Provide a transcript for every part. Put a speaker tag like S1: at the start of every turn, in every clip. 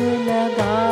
S1: लगा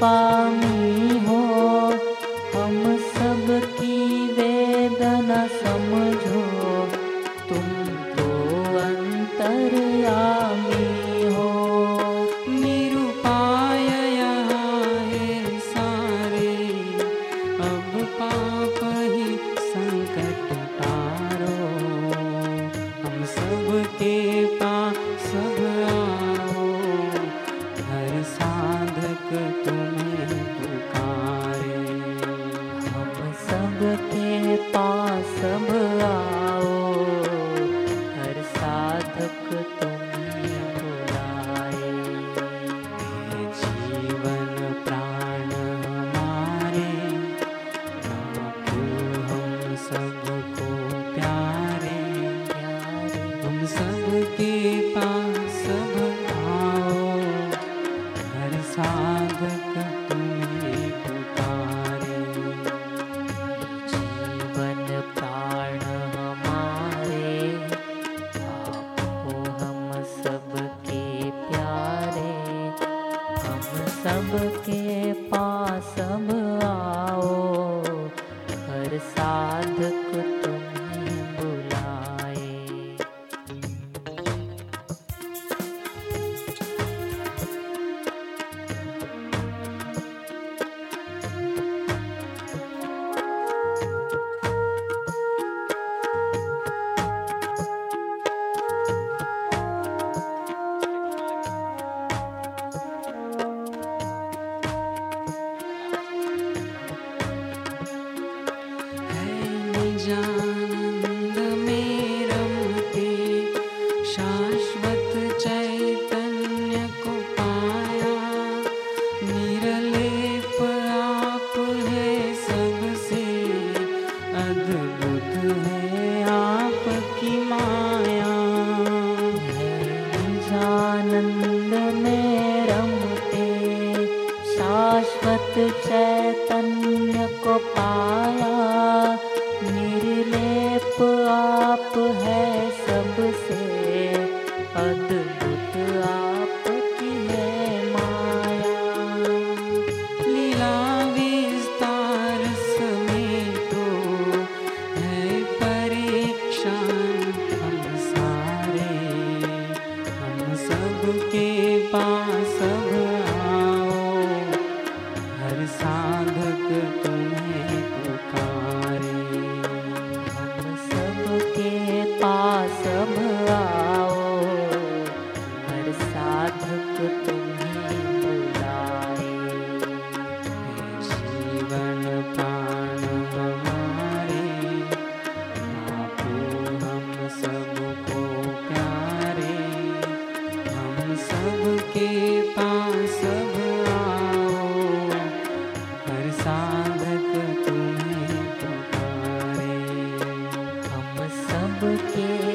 S1: सबके साधक जीवन प्राण हमारे आप हम सबके प्यारे। हम सबके पास आओ हर साधक
S2: सबके पास। सबके